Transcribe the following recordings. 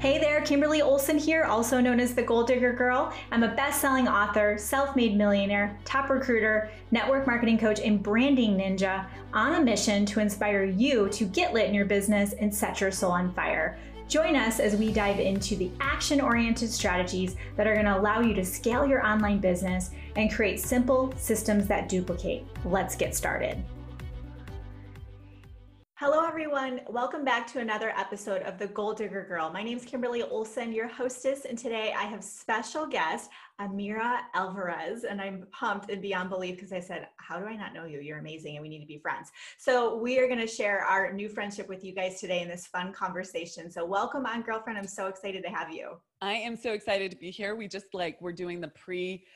Hey there, Kimberly Olson here, also known as the Goal Digger Girl. I'm a best selling author, self made millionaire, top recruiter, network marketing coach, and branding ninja on a mission to inspire you to get lit in your business and set your soul on fire. Join us as we dive into the action oriented strategies that are going to allow you to scale your online business and create simple systems that duplicate. Let's get started. Hello, everyone. Welcome back to another episode of The Goal Digger Girl. My name is Kimberly Olson, your hostess, and today I have special guest Amira Alvarez, and I'm pumped and beyond belief because I said, "How do I not know you? You're amazing, and we need to be friends." So we are going to share our new friendship with you guys today in this fun conversation. So welcome on, girlfriend. I'm so excited to have you. I am so excited to be here. We just like we're doing the pre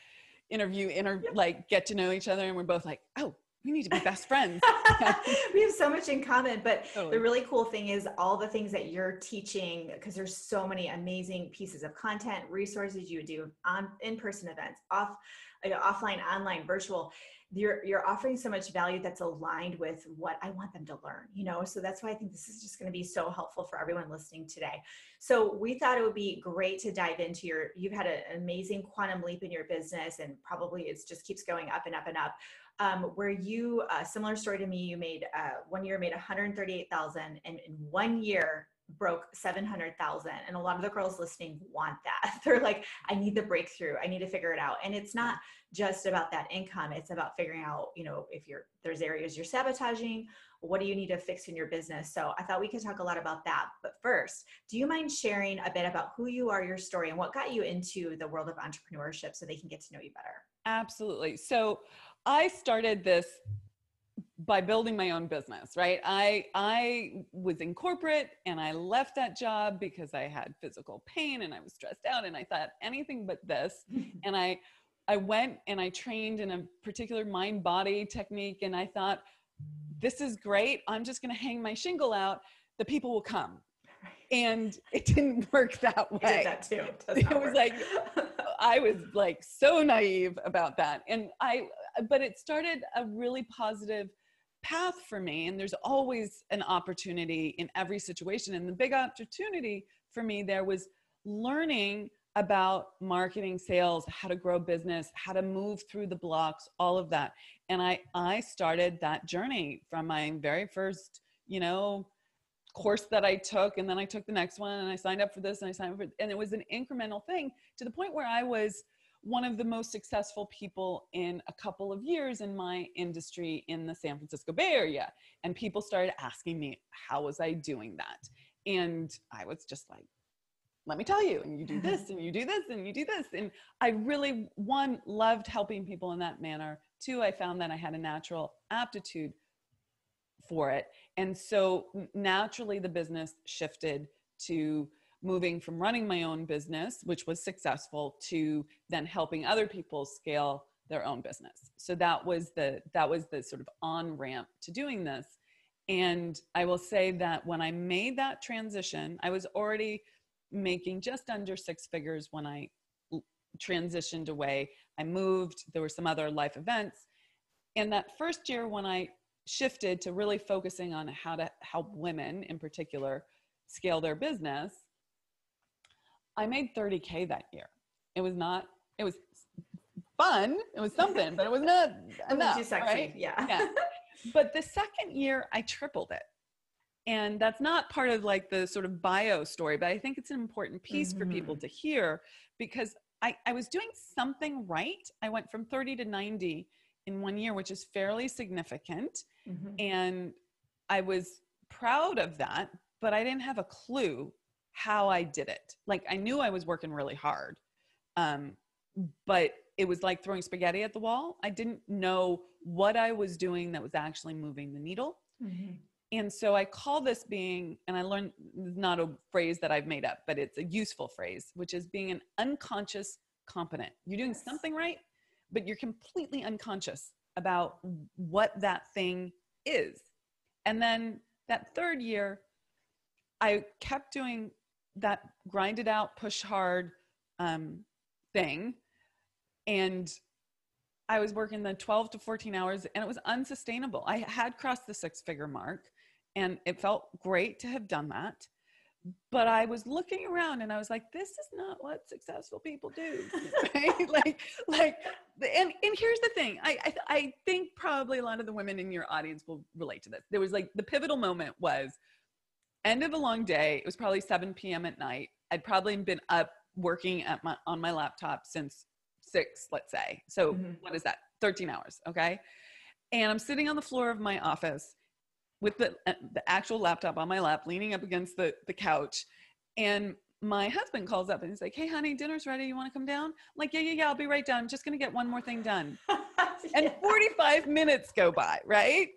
interview inter like get to know each other and we're both like oh we need to be best friends. we have so much in common, but totally. the really cool thing is all the things that you're teaching because there's so many amazing pieces of content, resources you do on in-person events, off you know, offline, online, virtual. You're you're offering so much value that's aligned with what I want them to learn, you know. So that's why I think this is just going to be so helpful for everyone listening today. So we thought it would be great to dive into your you've had an amazing quantum leap in your business and probably it just keeps going up and up and up um, where you, uh, similar story to me, you made uh, one year made 138,000 and in one year broke 700,000 and a lot of the girls listening want that. They're like I need the breakthrough. I need to figure it out. And it's not just about that income. It's about figuring out, you know, if you're there's areas you're sabotaging, what do you need to fix in your business? So I thought we could talk a lot about that. But first, do you mind sharing a bit about who you are, your story and what got you into the world of entrepreneurship so they can get to know you better? Absolutely. So I started this by building my own business, right? I I was in corporate and I left that job because I had physical pain and I was stressed out and I thought anything but this. and I I went and I trained in a particular mind body technique and I thought this is great. I'm just going to hang my shingle out. The people will come. And it didn't work that way. I did that too. It, it was like I was like so naive about that. And I but it started a really positive path for me and there's always an opportunity in every situation. And the big opportunity for me there was learning about marketing sales how to grow business how to move through the blocks all of that. And i i started that journey from my very first you know course that i took and then i took the next one and i signed up for this and i signed up for and it was an incremental thing to the point where i was one of the most successful people in a couple of years in my industry in the San Francisco Bay Area. And people started asking me, how was I doing that? And I was just like, let me tell you, and you do this, and you do this, and you do this. And I really, one, loved helping people in that manner. Two, I found that I had a natural aptitude for it. And so naturally, the business shifted to moving from running my own business, which was successful, to then helping other people scale their own business. So that was the that was the sort of on ramp to doing this. And I will say that when I made that transition, I was already making just under six figures when I transitioned away. I moved, there were some other life events. And that first year when I shifted to really focusing on how to help women in particular scale their business, I made 30K that year. It was not, it was fun. It was something, but it was not enough. Too sexy. Right? Yeah. yeah. But the second year I tripled it. And that's not part of like the sort of bio story, but I think it's an important piece mm-hmm. for people to hear because I, I was doing something right. I went from 30 to 90 in one year, which is fairly significant. Mm-hmm. And I was proud of that, but I didn't have a clue how I did it. Like I knew I was working really hard, um, but it was like throwing spaghetti at the wall. I didn't know what I was doing that was actually moving the needle. Mm-hmm. And so I call this being, and I learned not a phrase that I've made up, but it's a useful phrase, which is being an unconscious competent. You're doing something right, but you're completely unconscious about what that thing is. And then that third year, I kept doing that grind it out, push hard um, thing. And I was working the 12 to 14 hours and it was unsustainable. I had crossed the six figure mark and it felt great to have done that. but I was looking around and I was like, this is not what successful people do. Right? like, like, and, and here's the thing. I, I, I think probably a lot of the women in your audience will relate to this. There was like the pivotal moment was end of a long day. It was probably 7 p.m. at night. I'd probably been up working at my, on my laptop since six, let's say. So mm-hmm. what is that? 13 hours. Okay. And I'm sitting on the floor of my office with the, uh, the actual laptop on my lap, leaning up against the, the couch. And my husband calls up and he's like, Hey, honey, dinner's ready. You want to come down? I'm like, yeah, yeah, yeah, I'll be right down. I'm just going to get one more thing done. yeah. And 45 minutes go by, right?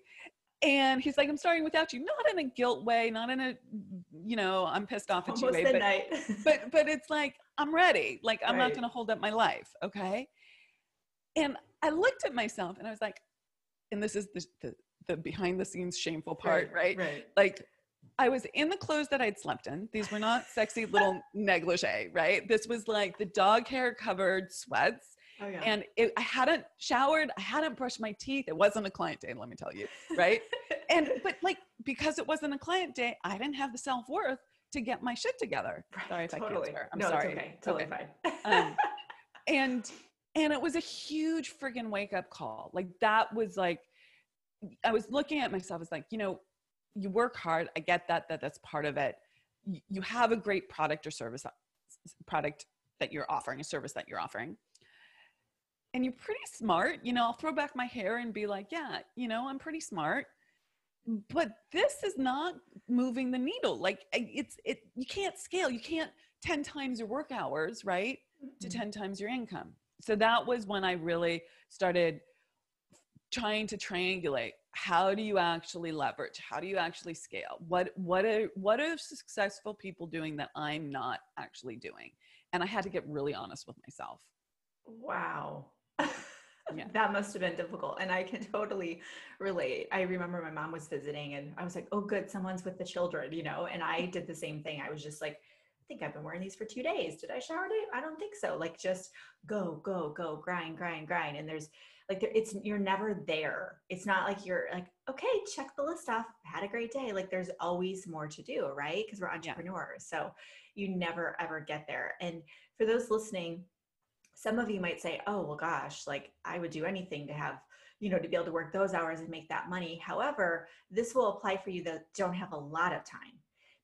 And he's like, I'm starting without you. Not in a guilt way, not in a, you know, I'm pissed off at Almost you way. But, but, but it's like, I'm ready. Like, I'm right. not going to hold up my life. Okay. And I looked at myself and I was like, and this is the, the, the behind the scenes shameful part, right? Right. right. Like I was in the clothes that I'd slept in. These were not sexy little negligee, right? This was like the dog hair covered sweats. Oh, yeah. And it, I hadn't showered, I hadn't brushed my teeth. It wasn't a client day, let me tell you, right? and but like because it wasn't a client day, I didn't have the self worth to get my shit together. Right, sorry if totally. I can't I'm no, sorry. It's okay. Totally okay. fine. um, and and it was a huge friggin' wake up call. Like that was like I was looking at myself as like, you know, you work hard. I get that, that that's part of it. You have a great product or service product that you're offering, a service that you're offering. And you're pretty smart. You know, I'll throw back my hair and be like, yeah, you know, I'm pretty smart. But this is not moving the needle. Like it's it you can't scale. You can't 10 times your work hours, right? Mm-hmm. To 10 times your income. So that was when I really started trying to triangulate how do you actually leverage how do you actually scale what what are what are successful people doing that i'm not actually doing and i had to get really honest with myself wow yeah. that must have been difficult and i can totally relate i remember my mom was visiting and i was like oh good someone's with the children you know and i did the same thing i was just like I think I've been wearing these for two days. Did I shower today? I don't think so. Like just go, go, go, grind, grind, grind. And there's like there, it's you're never there it's not like you're like okay check the list off had a great day like there's always more to do right because we're entrepreneurs yeah. so you never ever get there and for those listening some of you might say oh well gosh like i would do anything to have you know to be able to work those hours and make that money however this will apply for you that don't have a lot of time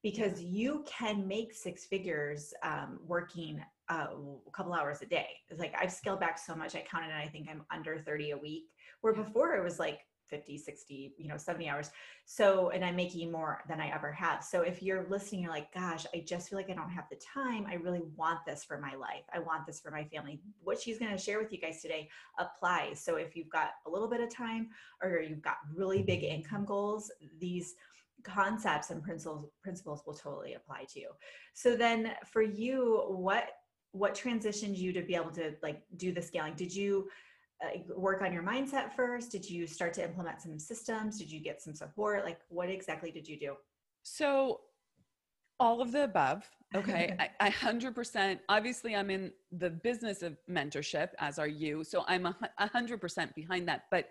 because you can make six figures um, working uh, a couple hours a day. It's like I've scaled back so much. I counted and I think I'm under 30 a week, where before it was like 50, 60, you know, 70 hours. So, and I'm making more than I ever have. So if you're listening, you're like, gosh, I just feel like I don't have the time. I really want this for my life. I want this for my family. What she's going to share with you guys today applies. So if you've got a little bit of time or you've got really big income goals, these concepts and principles principles will totally apply to you. So then for you, what what transitioned you to be able to like do the scaling? Did you work on your mindset first? Did you start to implement some systems? Did you get some support? Like what exactly did you do? So all of the above. Okay. I, 100%, obviously I'm in the business of mentorship as are you. So I'm a 100% behind that, but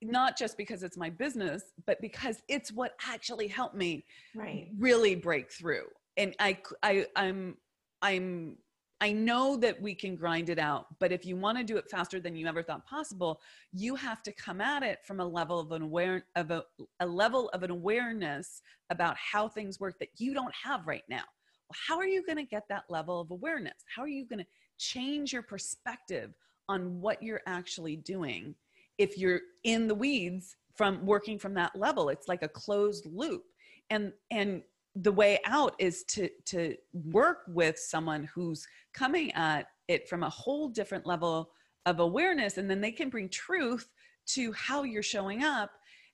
not just because it's my business, but because it's what actually helped me right. really break through. And I, I, I'm, I'm I know that we can grind it out, but if you want to do it faster than you ever thought possible, you have to come at it from a level of an aware of a, a level of an awareness about how things work that you don't have right now. Well, how are you going to get that level of awareness? How are you going to change your perspective on what you're actually doing if you're in the weeds from working from that level? It's like a closed loop. And and the way out is to to work with someone who's coming at it from a whole different level of awareness and then they can bring truth to how you're showing up.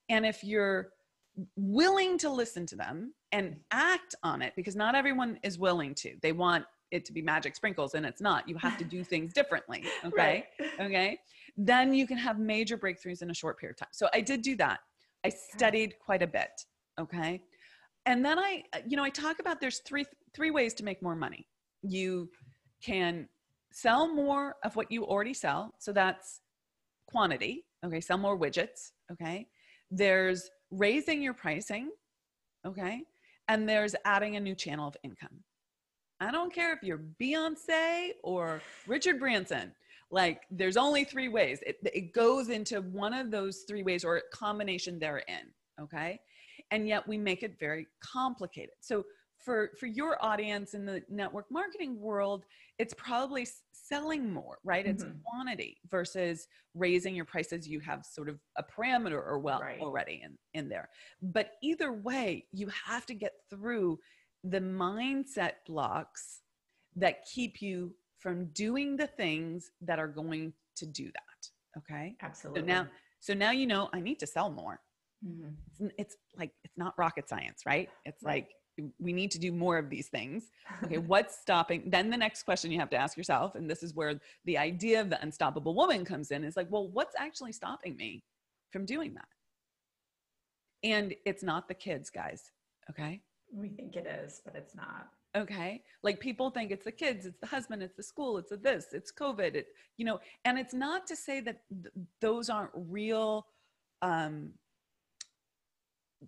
And if you're willing to listen to them and act on it because not everyone is willing to they want it to be magic sprinkles and it's not you have to do things differently okay right. okay? Then you can have major breakthroughs in a short period of time. So i did do that. I studied quite a bit okay and then i uh, you know i talk about there's three three ways to make more money you can sell more of what you already sell so that's quantity okay sell more widgets okay there's raising your pricing okay and there's adding a new channel of income. I don't care if you're Beyonce or Richard Branson. Like there's only three ways. It, it goes into one of those three ways or a combination therein. Okay. And yet we make it very complicated. So for, for your audience in the network marketing world, it's probably selling more, right? It's mm-hmm. quantity versus raising your prices. You have sort of a parameter or well right. already in, in there. But either way, you have to get through the mindset blocks that keep you from doing the things that are going to do that. Okay. Absolutely. So now, so now you know I need to sell more. Mm-hmm. It's, it's, like, it's not rocket science, right? It's right. like, we need to do more of these things. Okay. what's stopping? Then the next question you have to ask yourself, and this is where the idea of the unstoppable woman comes in is like, well, what's actually stopping me from doing that? And it's not the kids, guys. Okay. We think it is, but it's not. Okay. Like people think it's the kids, it's the husband, it's the school, it's the this, it's COVID, it, you know, and it's not to say that th- those aren't real um,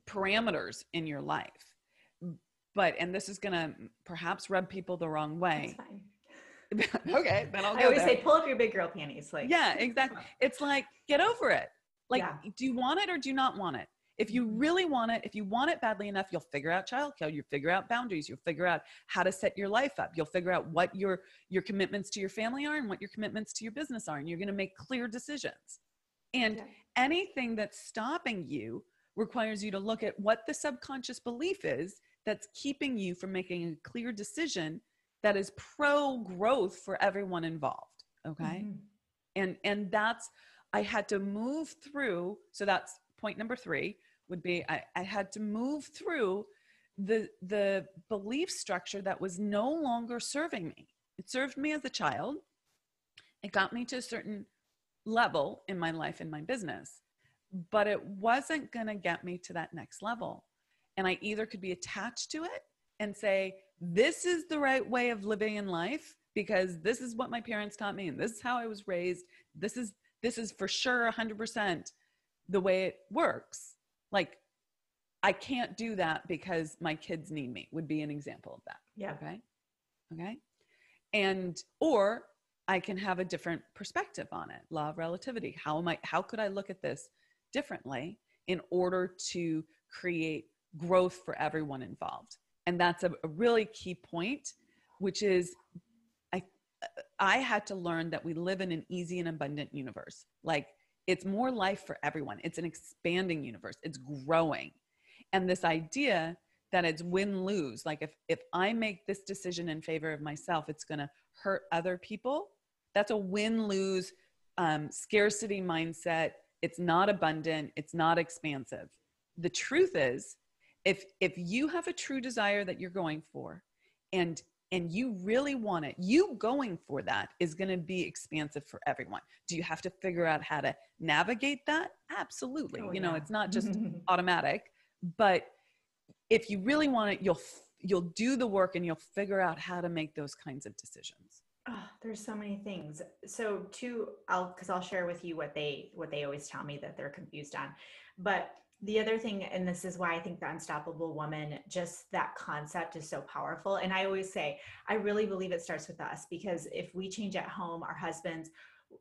parameters in your life. But, and this is going to perhaps rub people the wrong way. okay, then I'll go. I always there. say, pull up your big girl panties. Like, yeah, exactly. It's like, get over it. Like, yeah. do you want it or do you not want it? If you mm-hmm. really want it, if you want it badly enough, you'll figure out childcare, you'll figure out boundaries, you'll figure out how to set your life up. You'll figure out what your your commitments to your family are and what your commitments to your business are, and you're going to make clear decisions. And anything that's stopping you requires you to look at what the subconscious belief is that's keeping you from making a clear decision that is pro growth for everyone involved. Okay. Mm-hmm. And and that's I had to move through. So that's point number three would be I, I had to move through the the belief structure that was no longer serving me. It served me as a child. It got me to a certain level in my life in my business, but it wasn't going to get me to that next level. And I either could be attached to it and say, this is the right way of living in life because this is what my parents taught me and this is how I was raised. This is this is for sure 100% the way it works. Like, I can't do that because my kids need me, would be an example of that. Yeah. Okay. Okay. And, or I can have a different perspective on it. Law of relativity. How am I, how could I look at this differently in order to create growth for everyone involved? And that's a, a really key point, which is I, I had to learn that we live in an easy and abundant universe. Like it's more life for everyone. It's an expanding universe. It's growing. And this idea that it's win lose, like if if I make this decision in favor of myself, it's going to hurt other people. That's a win lose um, scarcity mindset. It's not abundant. It's not expansive. The truth is, if if you have a true desire that you're going for, and and you really want it, you going for that is going to be expansive for everyone. Do you have to figure out how to navigate that? Absolutely. Oh, you know, it's not just automatic, but if you really want it, you'll you'll do the work and you'll figure out how to make those kinds of decisions. Oh, there's so many things. So two, I'll because I'll share with you what they what they always tell me that they're confused on. But the other thing and this is why i think the unstoppable woman just that concept is so powerful and i always say i really believe it starts with us because if we change at home our husbands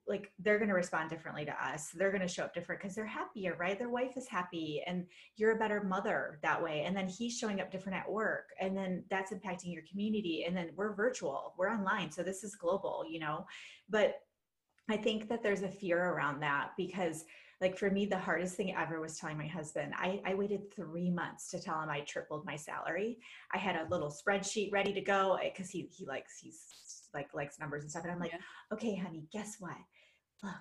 like they're going to respond differently to us. They're going to show up different because they're happier right? Their wife is happy and you're a better mother that way and then he's showing up different at work and then that's impacting your community and then we're virtual we're online so this is global you know? But i think that there's a fear around that because like for me the hardest thing ever was telling my husband I, I waited three months to tell him i tripled my salary. I had a little spreadsheet ready to go because he, he likes he's like likes numbers and stuff and i'm like yeah. okay honey guess what look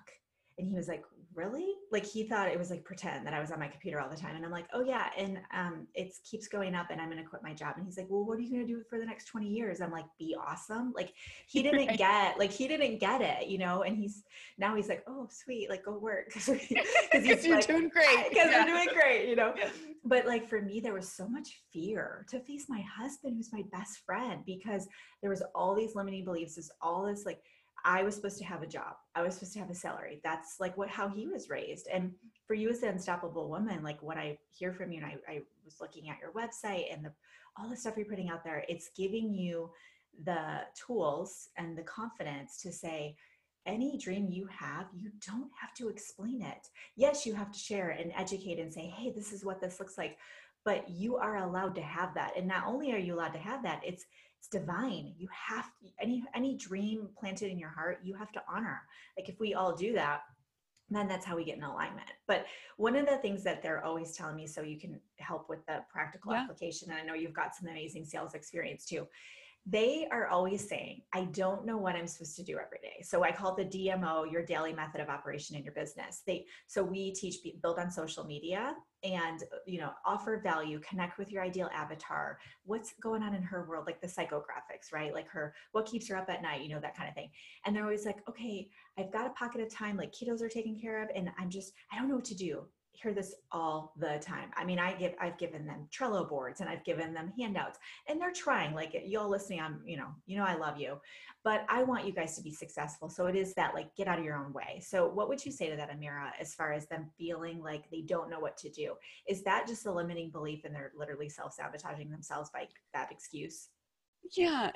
and he was like really? Like he thought it was like pretend that i was on my computer all the time and i'm like oh yeah and um it keeps going up and i'm going to quit my job. And he's like well what are you going to do for the next 20 years? I'm like be awesome? Like he didn't right. get like he didn't get it you know and he's now he's like oh sweet like go work. Because you're like, doing great. because yeah. i'm doing great you know? Yeah. but like for me there was so much fear to face my husband who's my best friend because there was all these limiting beliefs there's all this like I was supposed to have a job. I was supposed to have a salary. That's like what how he was raised. And for you as the unstoppable woman, like what I hear from you, and I, I was looking at your website and the all the stuff you're putting out there, it's giving you the tools and the confidence to say, any dream you have, you don't have to explain it. Yes, you have to share and educate and say, hey, this is what this looks like. But you are allowed to have that. And not only are you allowed to have that, it's it's divine. You have any any dream planted in your heart, you have to honor. Like if we all do that, then that's how we get in alignment. But one of the things that they're always telling me, so you can help with the practical yeah. application, and I know you've got some amazing sales experience too, they are always saying, I don't know what I'm supposed to do every day. So I call the DMO, your daily method of operation in your business. They so we teach build on social media and you know offer value, connect with your ideal avatar. What's going on in her world, like the psychographics, right? Like her what keeps her up at night, you know, that kind of thing. And they're always like, okay, I've got a pocket of time, like kiddos are taken care of, and I'm just, I don't know what to do hear this all the time. I mean, I give I've given them Trello boards and I've given them handouts and they're trying like y'all listening I'm, you know, you know I love you. But I want you guys to be successful. So it is that like get out of your own way. So what would you say to that Amira as far as them feeling like they don't know what to do? Is that just a limiting belief and they're literally self-sabotaging themselves by that excuse? Yeah,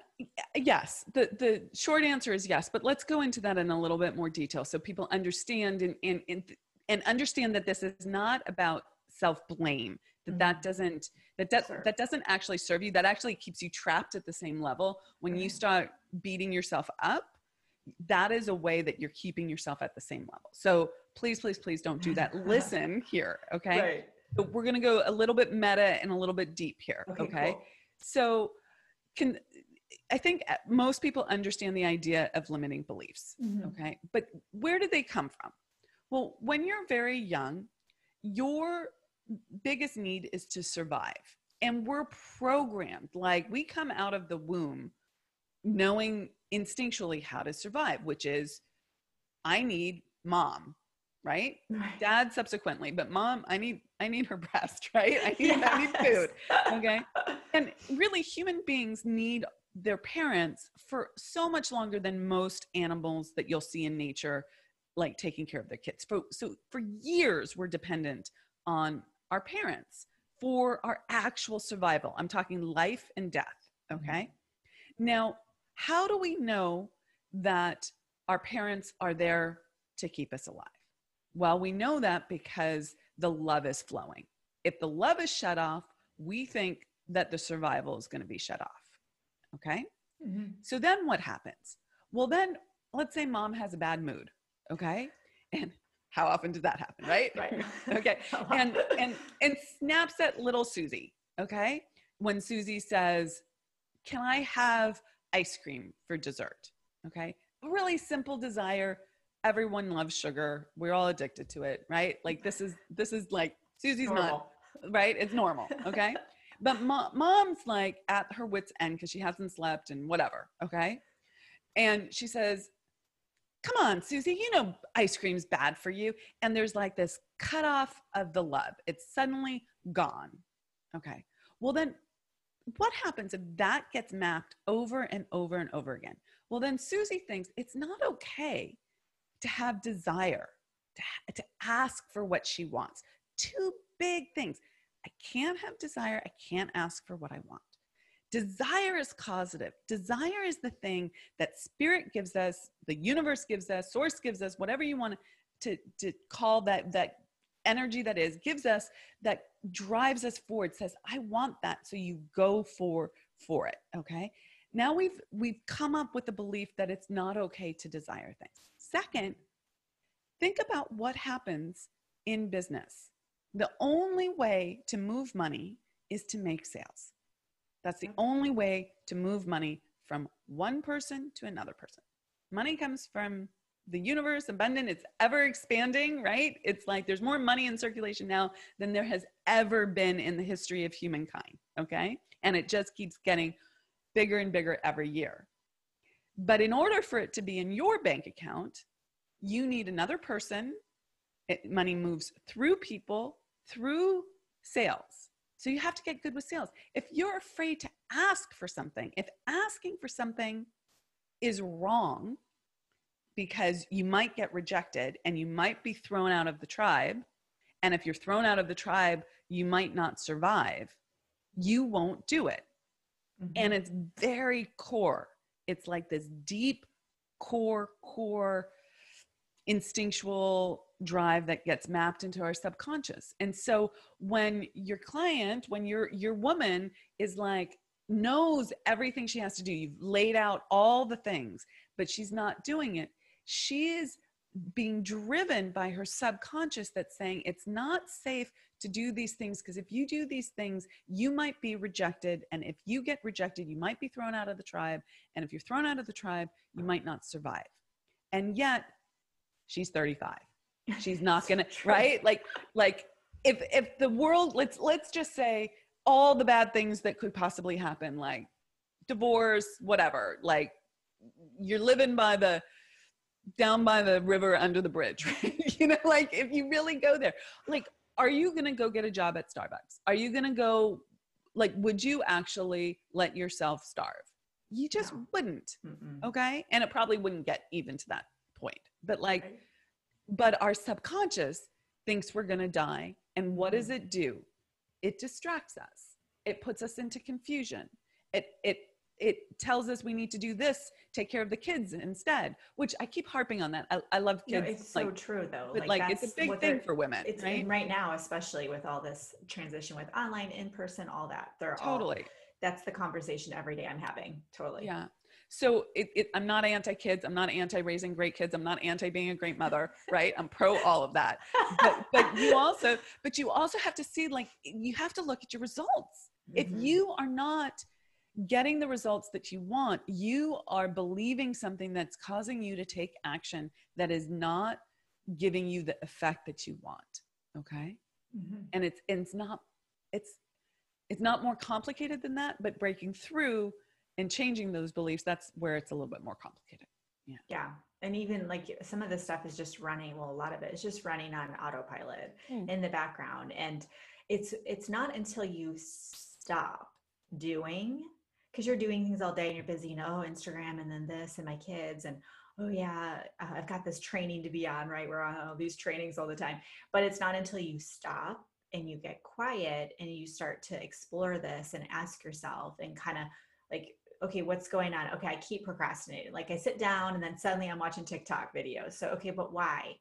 yes. The the short answer is yes, but let's go into that in a little bit more detail so people understand and and, and and understand that this is not about self-blame that mm-hmm. that doesn't that that, sure. that doesn't actually serve you that actually keeps you trapped at the same level when you start beating yourself up that is a way that you're keeping yourself at the same level so please please please don't do that listen here okay right. so we're going to go a little bit meta and a little bit deep here okay, okay? Cool. so can I think uh, most people understand the idea of limiting beliefs. Mm-hmm. Okay. But where did they come from? Well, when you're very young, your biggest need is to survive. And we're programmed, like we come out of the womb knowing instinctually how to survive, which is I need mom, right? right? Dad subsequently, but mom, I need I need her breast, right? I need yes. I need food. Okay. and really human beings need their parents for so much longer than most animals that you'll see in nature like taking care of their kids. For, so for years, we're dependent on our parents for our actual survival. I'm talking life and death. Mm-hmm. Okay. Mm-hmm. Now, how do we know that our parents are there to keep us alive? Well, we know that because the love is flowing. If the love is shut off, we think that the survival is going to be shut off. Okay. Mm-hmm. So then what happens? Well, then let's say mom has a bad mood okay? And how often does that happen right? Right. Okay. And and and snaps at little susie okay? When susie says can i have ice cream for dessert? Okay? Really simple desire. Everyone loves sugar. We're all addicted to it right? Like this is this is like susie's normal. not right? It's normal okay? But mo- mom's like at her wits end because she hasn't slept and whatever okay? And she says come on, Susie, you know ice cream's bad for you. And there's like this cutoff of the love. It's suddenly gone. Okay. Well, then what happens if that gets mapped over and over and over again? Well, then Susie thinks it's not okay to have desire, to, to ask for what she wants. Two big things. I can't have desire. I can't ask for what I want. Desire is causative. Desire is the thing that spirit gives us, the universe gives us, source gives us, whatever you want to, to call that, that energy that is, gives us that drives us forward, says, I want that. So you go for, for it. Okay. Now we've, we've come up with the belief that it's not okay to desire things. Second, think about what happens in business. The only way to move money is to make sales. That's the only way to move money from one person to another person. Money comes from the universe, abundant, it's ever expanding, right? It's like there's more money in circulation now than there has ever been in the history of humankind, okay? And it just keeps getting bigger and bigger every year. But in order for it to be in your bank account, you need another person. It, money moves through people, through sales. So you have to get good with sales. If you're afraid to ask for something, if asking for something is wrong, because you might get rejected and you might be thrown out of the tribe. And if you're thrown out of the tribe, you might not survive. You won't do it. Mm-hmm. And it's very core. It's like this deep core, core instinctual drive that gets mapped into our subconscious. And so when your client, when your your woman is like knows everything she has to do, you've laid out all the things, but she's not doing it. She is being driven by her subconscious that's saying it's not safe to do these things because if you do these things, you might be rejected. And if you get rejected, you might be thrown out of the tribe. And if you're thrown out of the tribe, you might not survive. And yet, she's 35. She's not gonna, right? Like, like if if the world, let's let's just say all the bad things that could possibly happen, like divorce, whatever, like you're living by the down by the river under the bridge, right? you know, like if you really go there, like, are you to go get a job at Starbucks? Are you to go, like, would you actually let yourself starve? You just no. wouldn't. Mm-mm. Okay. And it probably wouldn't get even to that point. But, like, right. But our subconscious thinks we're going to die. And what does mm. it do? It distracts us, it puts us into confusion. It, it it tells us we need to do this take care of the kids instead which i keep harping on that i, I love kids no, it's like, so true though but like, like it's a big thing for women it's right? right now especially with all this transition with online in person all that they're totally all, that's the conversation every day i'm having totally yeah so it, it, i'm not anti kids i'm not anti raising great kids i'm not anti being a great mother right i'm pro all of that but, but you also but you also have to see like you have to look at your results mm-hmm. if you are not getting the results that you want, you are believing something that's causing you to take action that is not giving you the effect that you want. Okay. Mm-hmm. And it's, and it's not, it's, it's not more complicated than that, but breaking through and changing those beliefs, that's where it's a little bit more complicated. Yeah. Yeah. And even like some of the stuff is just running. Well, a lot of it is just running on autopilot mm. in the background. And it's, it's not until you stop doing because you're doing things all day and you're busy, you know, oh, Instagram and then this and my kids and oh yeah, uh, I've got this training to be on, right? We're on all these trainings all the time. But it's not until you stop and you get quiet and you start to explore this and ask yourself and kind of like, okay, what's going on? Okay, I keep procrastinating. Like I sit down and then suddenly I'm watching TikTok videos. So, okay, but why?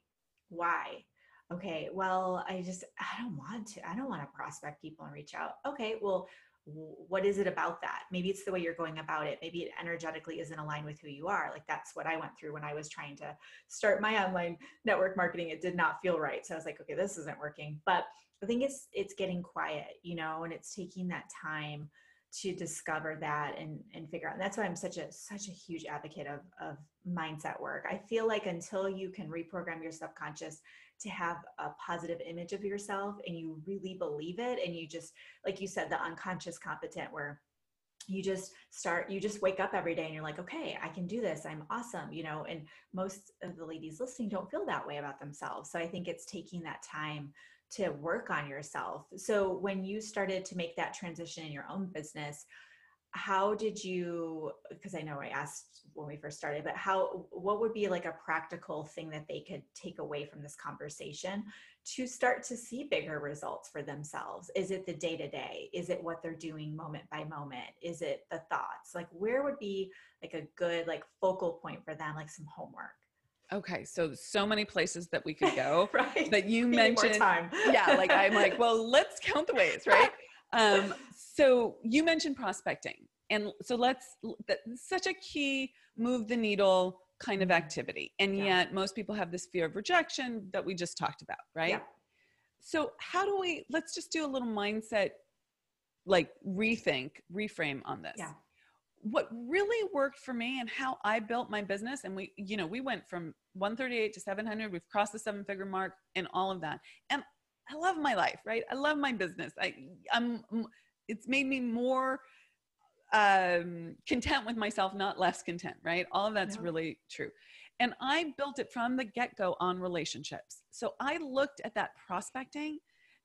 Why? Okay, well, I just, I don't want to. I don't want to prospect people and reach out. Okay, well, what is it about that maybe it's the way you're going about it maybe it energetically isn't aligned with who you are like that's what i went through when i was trying to start my online network marketing it did not feel right so i was like okay this isn't working but i think it's it's getting quiet you know and it's taking that time to discover that and and figure out and that's why i'm such a such a huge advocate of of mindset work. I feel like until you can reprogram your subconscious to have a positive image of yourself and you really believe it and you just like you said the unconscious competent where you just start you just wake up every day and you're like okay i can do this. I'm awesome you know and most of the ladies listening don't feel that way about themselves. So i think it's taking that time to work on yourself. So when you started to make that transition in your own business how did you because i know i asked when we first started but how what would be like a practical thing that they could take away from this conversation to start to see bigger results for themselves? Is it the day to day is it what they're doing moment by moment? Is it the thoughts? Like where would be like a good like focal point for them like some homework Okay, so so many places that we could go right. that you mentioned. yeah, like I'm like, well, let's count the ways, right? Um, so you mentioned prospecting. And so let's, such a key move the needle kind of mm-hmm. activity. And yeah. yet most people have this fear of rejection that we just talked about, right? Yeah. So how do we, let's just do a little mindset, like rethink, reframe on this. Yeah. What really worked for me and how I built my business, and we, you know, we went from 138 to 700, we've crossed the seven figure mark and all of that. And I love my life, right? I love my business. I, I'm, it's made me more um, content with myself, not less content, right? All of that's yeah. really true. And I built it from the get go on relationships. So I looked at that prospecting,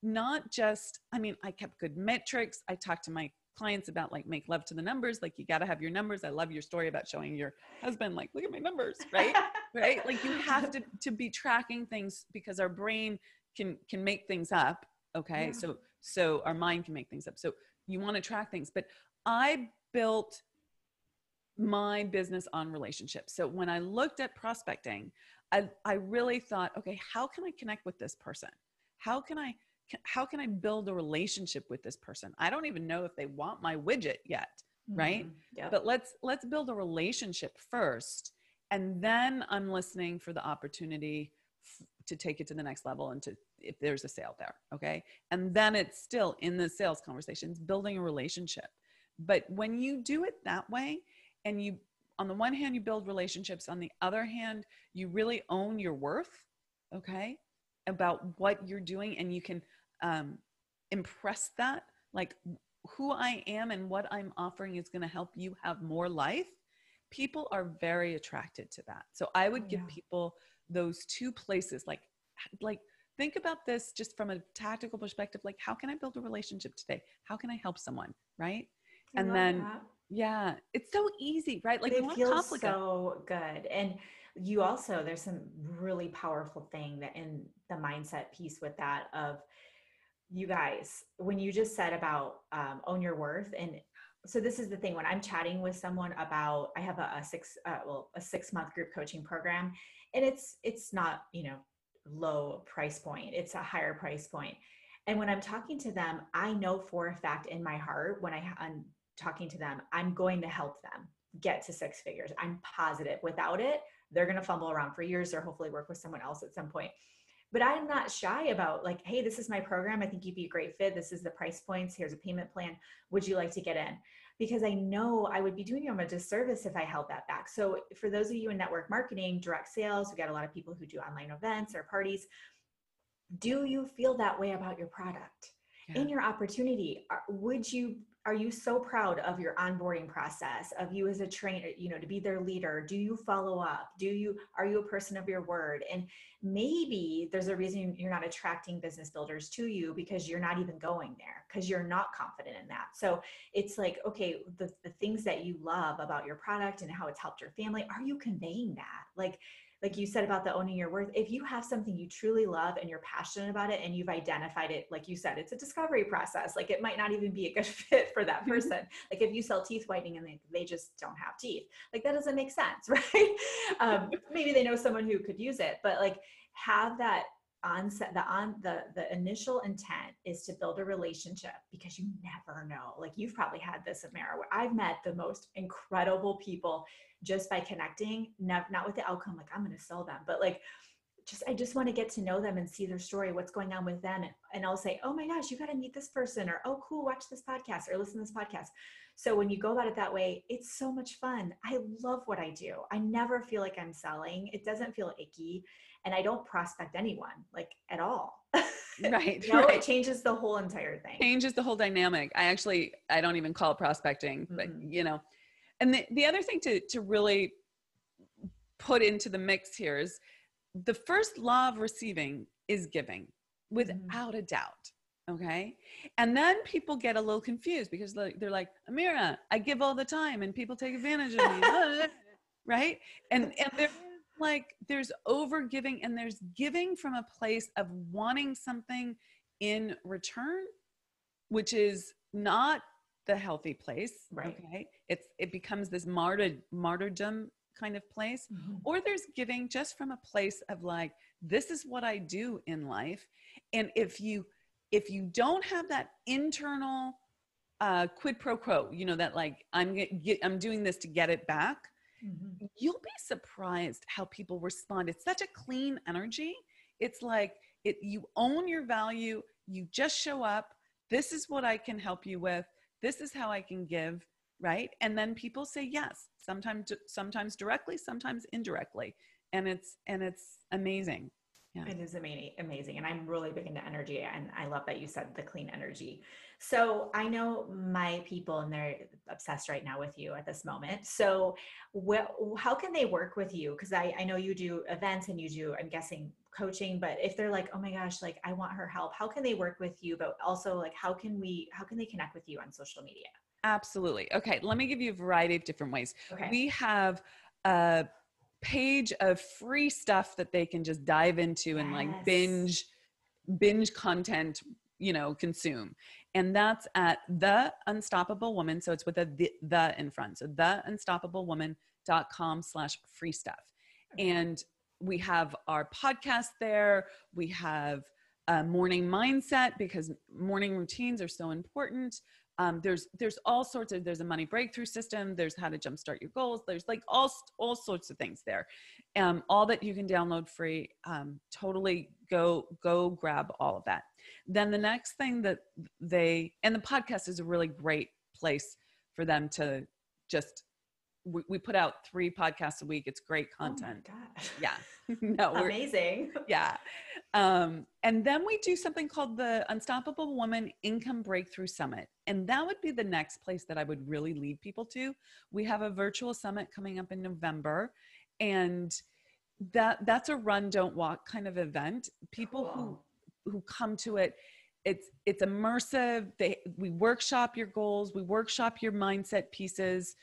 not just, I mean, I kept good metrics. I talked to my clients about like make love to the numbers like you got to have your numbers. I love your story about showing your husband like look at my numbers right? Right? Like you have to to be tracking things because our brain can can make things up okay? Yeah. so so our mind can make things up. So you want to track things. But i built my business on relationships. So when i looked at prospecting i i really thought okay how can i connect with this person? How can i how can I build a relationship with this person? I don't even know if they want my widget yet, mm-hmm. right? Yep. But let's let's build a relationship first and then I'm listening for the opportunity f- to take it to the next level and to if there's a sale there, okay? And then it's still in the sales conversations building a relationship. But when you do it that way and you on the one hand you build relationships on the other hand you really own your worth okay about what you're doing and you can um, impress that like who i am and what i'm offering is going to help you have more life people are very attracted to that. So i would give yeah. people those two places like like think about this just from a tactical perspective like how can i build a relationship today? How can i help someone right? I and then that. yeah it's so easy right? Like it feels so good. And you also there's some really powerful thing that in the mindset piece with that of you guys when you just said about um, own your worth and so this is the thing when i'm chatting with someone about i have a, a six uh, well a six month group coaching program and it's it's not you know low price point it's a higher price point. And when i'm talking to them i know for a fact in my heart when I, i'm talking to them i'm going to help them get to six figures. I'm positive without it they're going to fumble around for years or hopefully work with someone else at some point but i'm not shy about like hey this is my program. I think you'd be a great fit. This is the price points. Here's a payment plan. Would you like to get in? Because i know i would be doing you a disservice if i held that back. So for those of you in network marketing direct sales we got a lot of people who do online events or parties. Do you feel that way about your product? Yeah. in your opportunity would you are you so proud of your onboarding process of you as a trainer you know to be their leader? Do you follow up? Do you are you a person of your word? And maybe there's a reason you're not attracting business builders to you because you're not even going there because you're not confident in that. So it's like okay the, the things that you love about your product and how it's helped your family are you conveying that? Like like you said about the owning your worth, if you have something you truly love and you're passionate about it and you've identified it, like you said, it's a discovery process. Like it might not even be a good fit for that mm-hmm. person. like if you sell teeth whitening and they, they just don't have teeth, like that doesn't make sense, right? um, maybe they know someone who could use it, but like have that onset the on the the initial intent is to build a relationship because you never know. Like you've probably had this Amira where i've met the most incredible people just by connecting not, not with the outcome like i'm going to sell them but like just i just want to get to know them and see their story what's going on with them and, and i'll say oh my gosh you got to meet this person or oh cool watch this podcast or listen to this podcast so when you go about it that way it's so much fun i love what i do i never feel like i'm selling it doesn't feel icky and I don't prospect anyone like at all. right. you know, right. it changes the whole entire thing. Changes the whole dynamic. I actually I don't even call it prospecting, mm-hmm. but you know. And the, the other thing to to really put into the mix here is the first law of receiving is giving mm-hmm. without mm-hmm. a doubt okay and then people get a little confused because they're like amira i give all the time and people take advantage of me right and and they're like there's over giving and there's giving from a place of wanting something in return, which is not the healthy place. Right. Okay. It's it becomes this martyr martyrdom kind of place. Mm-hmm. Or there's giving just from a place of like, this is what I do in life. And if you if you don't have that internal uh, quid pro quo, you know, that like I'm get, I'm doing this to get it back, mm-hmm. you'll be surprised how people respond. It's such a clean energy. It's like it you own your value, you just show up. This is what I can help you with. This is how I can give, right? And then people say yes, sometimes sometimes directly, sometimes indirectly. And it's and it's amazing. Yeah. It is amazing, amazing. And I'm really big into energy. And I love that you said the clean energy. So I know my people and they're obsessed right now with you at this moment. So wh- how can they work with you? Because I, I know you do events and you do, I'm guessing, coaching, but if they're like, oh my gosh, like I want her help, how can they work with you? But also like, how can we, how can they connect with you on social media? Absolutely. Okay, let me give you a variety of different ways. Okay. We have a page of free stuff that they can just dive into and like binge binge content, you know, consume. And that's at the unstoppable woman. So it's with a the, the in front. So the unstoppablewoman.com slash free stuff. And we have our podcast there. We have a morning mindset because morning routines are so important. Um, there's there's all sorts of there's a money breakthrough system. There's how to jumpstart your goals. There's like all all sorts of things there. Um, all that you can download free. Um, totally go go grab all of that. Then the next thing that they and the podcast is a really great place for them to just we, we put out three podcasts a week. It's great content. Oh my gosh. Yeah. no, Amazing. yeah. Um, and then we do something called the Unstoppable Woman Income Breakthrough Summit. And that would be the next place that I would really lead people to. We have a virtual summit coming up in November. And that that's a run, don't walk kind of event. People Cool. who who come to it, it's it's immersive. They we workshop your goals, we workshop your mindset pieces,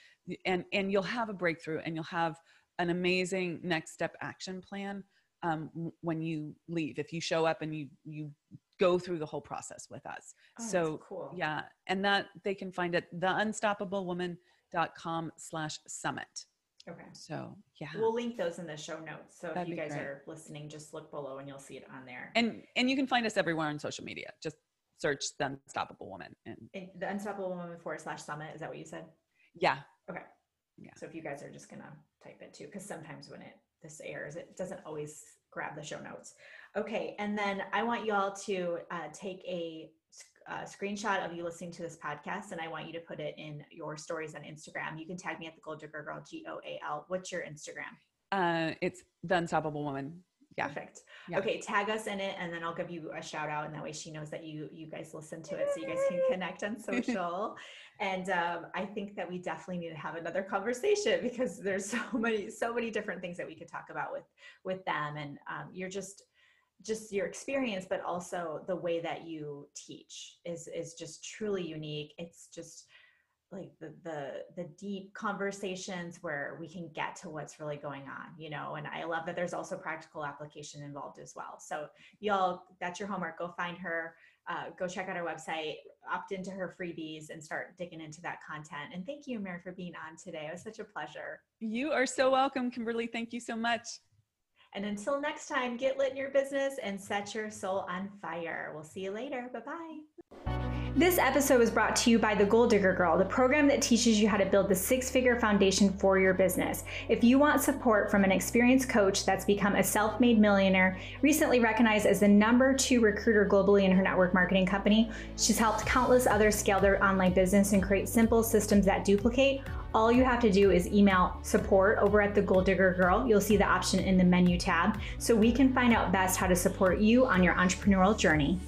and and you'll have a breakthrough and you'll have an amazing next step action plan um, when you leave if you show up and you you go through the whole process with us Oh, so cool. yeah and that they can find it theunstoppablewoman.com slash summit Okay. so yeah We'll link those in the show notes. So That'd if you guys great. are listening, just look below and you'll see it on there. and and you can find us everywhere on social media just search the unstoppable woman and And the Unstoppable Woman forward slash summit, is that what you said? yeah Okay. Yeah. So if you guys are just gonna type it too, because sometimes when it this airs, it doesn't always grab the show notes. Okay, and then I want you all to uh, take a, uh screenshot of you listening to this podcast, and I want you to put it in your stories on Instagram. You can tag me at the Goal Digger Girl G O A L. What's your Instagram? uh it's the unstoppable woman yeah Perfect. Yeah. Okay, tag us in it, and then I'll give you a shout out, and that way she knows that you you guys listen to it, so you guys can connect on social. and um, I think that we definitely need to have another conversation because there's so many so many different things that we could talk about with with them, and um, you're just just your experience, but also the way that you teach is is just truly unique. It's just like the the the deep conversations where we can get to what's really going on you know and i love that there's also practical application involved as well. So y'all that's your homework. Go find her uh, go check out our website opt into her freebies and start digging into that content. And thank you Amira for being on today. It was such a pleasure. You are so welcome kimberly. Thank you so much. And until next time get lit in your business and set your soul on fire. We'll see you later. Bye bye This episode was brought to you by The Goal Digger Girl, the program that teaches you how to build the six figure foundation for your business. If you want support from an experienced coach that's become a self made millionaire, recently recognized as the number two recruiter globally in her network marketing company, she's helped countless others scale their online business and create simple systems that duplicate. All you have to do is email support over at the Goal Digger Girl. You'll see the option in the menu tab so we can find out best how to support you on your entrepreneurial journey.